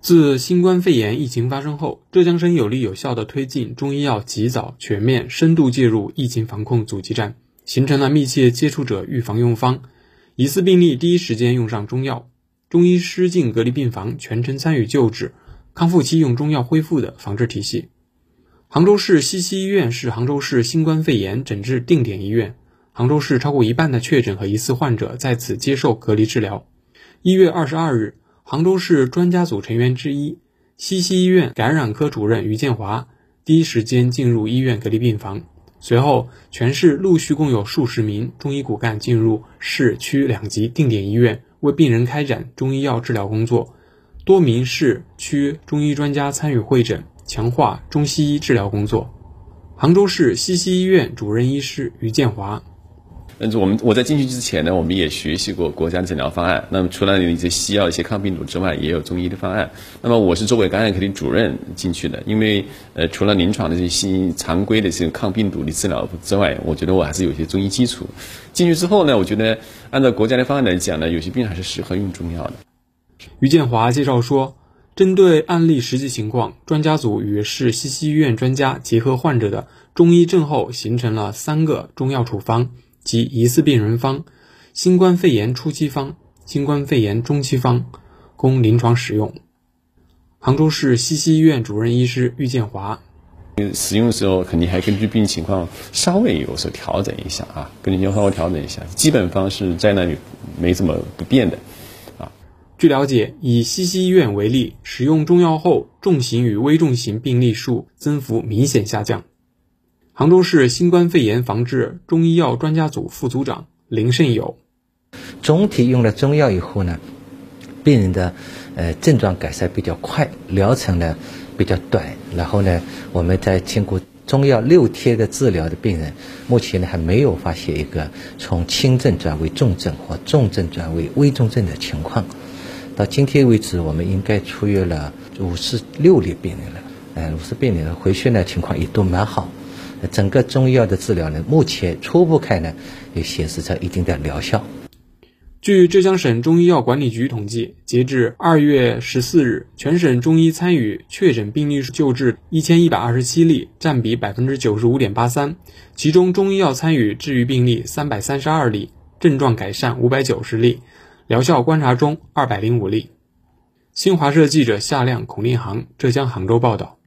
自新冠肺炎疫情发生后，浙江省有力有效地推进中医药及早、全面、深度介入疫情防控阻击战，形成了密切接触者预防用方、疑似病例第一时间用上中药、中医师进隔离病房全程参与救治、康复期用中药恢复的防治体系。杭州市西溪医院是杭州市新冠肺炎诊治定点医院，杭州市超过一半的确诊和疑似患者在此接受隔离治疗。一月二十二日。杭州市专家组成员之一、西溪医院感染科主任于建华第一时间进入医院隔离病房。随后，全市陆续共有数十名中医骨干进入市区两级定点医院，为病人开展中医药治疗工作。多名市区中医专家参与会诊，强化中西医治疗工作。杭州市西溪医院主任医师于建华。但是，我们我在进去之前呢，我们也学习过国家诊疗方案。那么除了有一些西药、一些抗病毒之外，也有中医的方案。那么我是作为感染科的主任进去的，因为呃，除了临床的这些常规的这种抗病毒的治疗之外，我觉得我还是有些中医基础。进去之后呢，我觉得按照国家的方案来讲呢，有些病还是适合用中药的。于建华介绍说，针对案例实际情况，专家组与市西溪医院专家结合患者的中医症候，形成了三个中药处方。及疑似病人方、新冠肺炎初期方、新冠肺炎中期方，供临床使用。杭州市西溪医院主任医师郁建华：使用的时候肯定还根据病情况稍微有所调整一下啊，根据情况稍微调整一下。基本方是在那里没怎么不变的啊。据了解，以西溪医院为例，使用中药后，重型与危重型病例数增幅明显下降。杭州市新冠肺炎防治中医药专家组副组长林胜友：总体用了中药以后呢，病人的呃症状改善比较快，疗程呢比较短。然后呢，我们在经过中药六天的治疗的病人，目前呢还没有发现一个从轻症转为重症或重症转为危重症的情况。到今天为止，我们应该出院了五十六例病人了。呃，五十病人回去呢情况也都蛮好。整个中医药的治疗呢，目前初步看呢，也显示着一定的疗效。据浙江省中医药管理局统计，截至二月十四日，全省中医参与确诊病例救治一千一百二十七例，占比百分之九十五点八三。其中，中医药参与治愈病例三百三十二例，症状改善五百九十例，疗效观察中二百零五例。新华社记者夏亮、孔令航，浙江杭州报道。